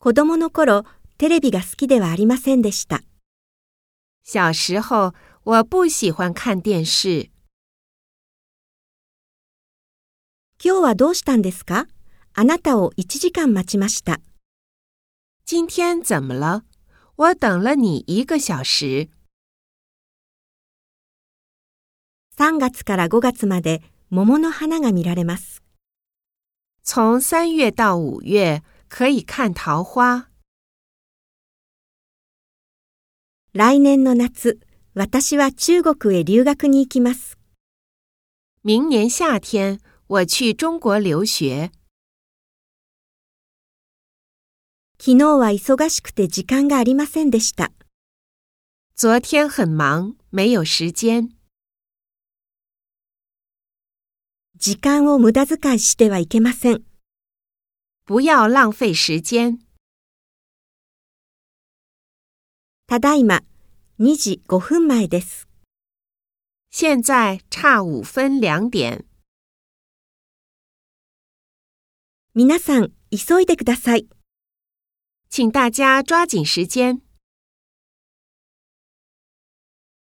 子供の頃、テレビが好きではありませんでした。小时候我不喜欢看电视。今日はどうしたんですか？あなたを1時間待ちました。今天怎么了？我等了你一个小时。3月から5月まで桃の花が見られます。从三月到五月可以看桃花。来年の夏、私は中国へ留学に行きます。明年夏天我去中国留学。昨日は忙しくて時間がありませんでした。昨天很忙，没有时间。時間を無駄遣いしてはいけません。不要浪费时间。ただいま2時5分前です。现在差五分两点。皆さん、急いでください。请大家抓紧时间。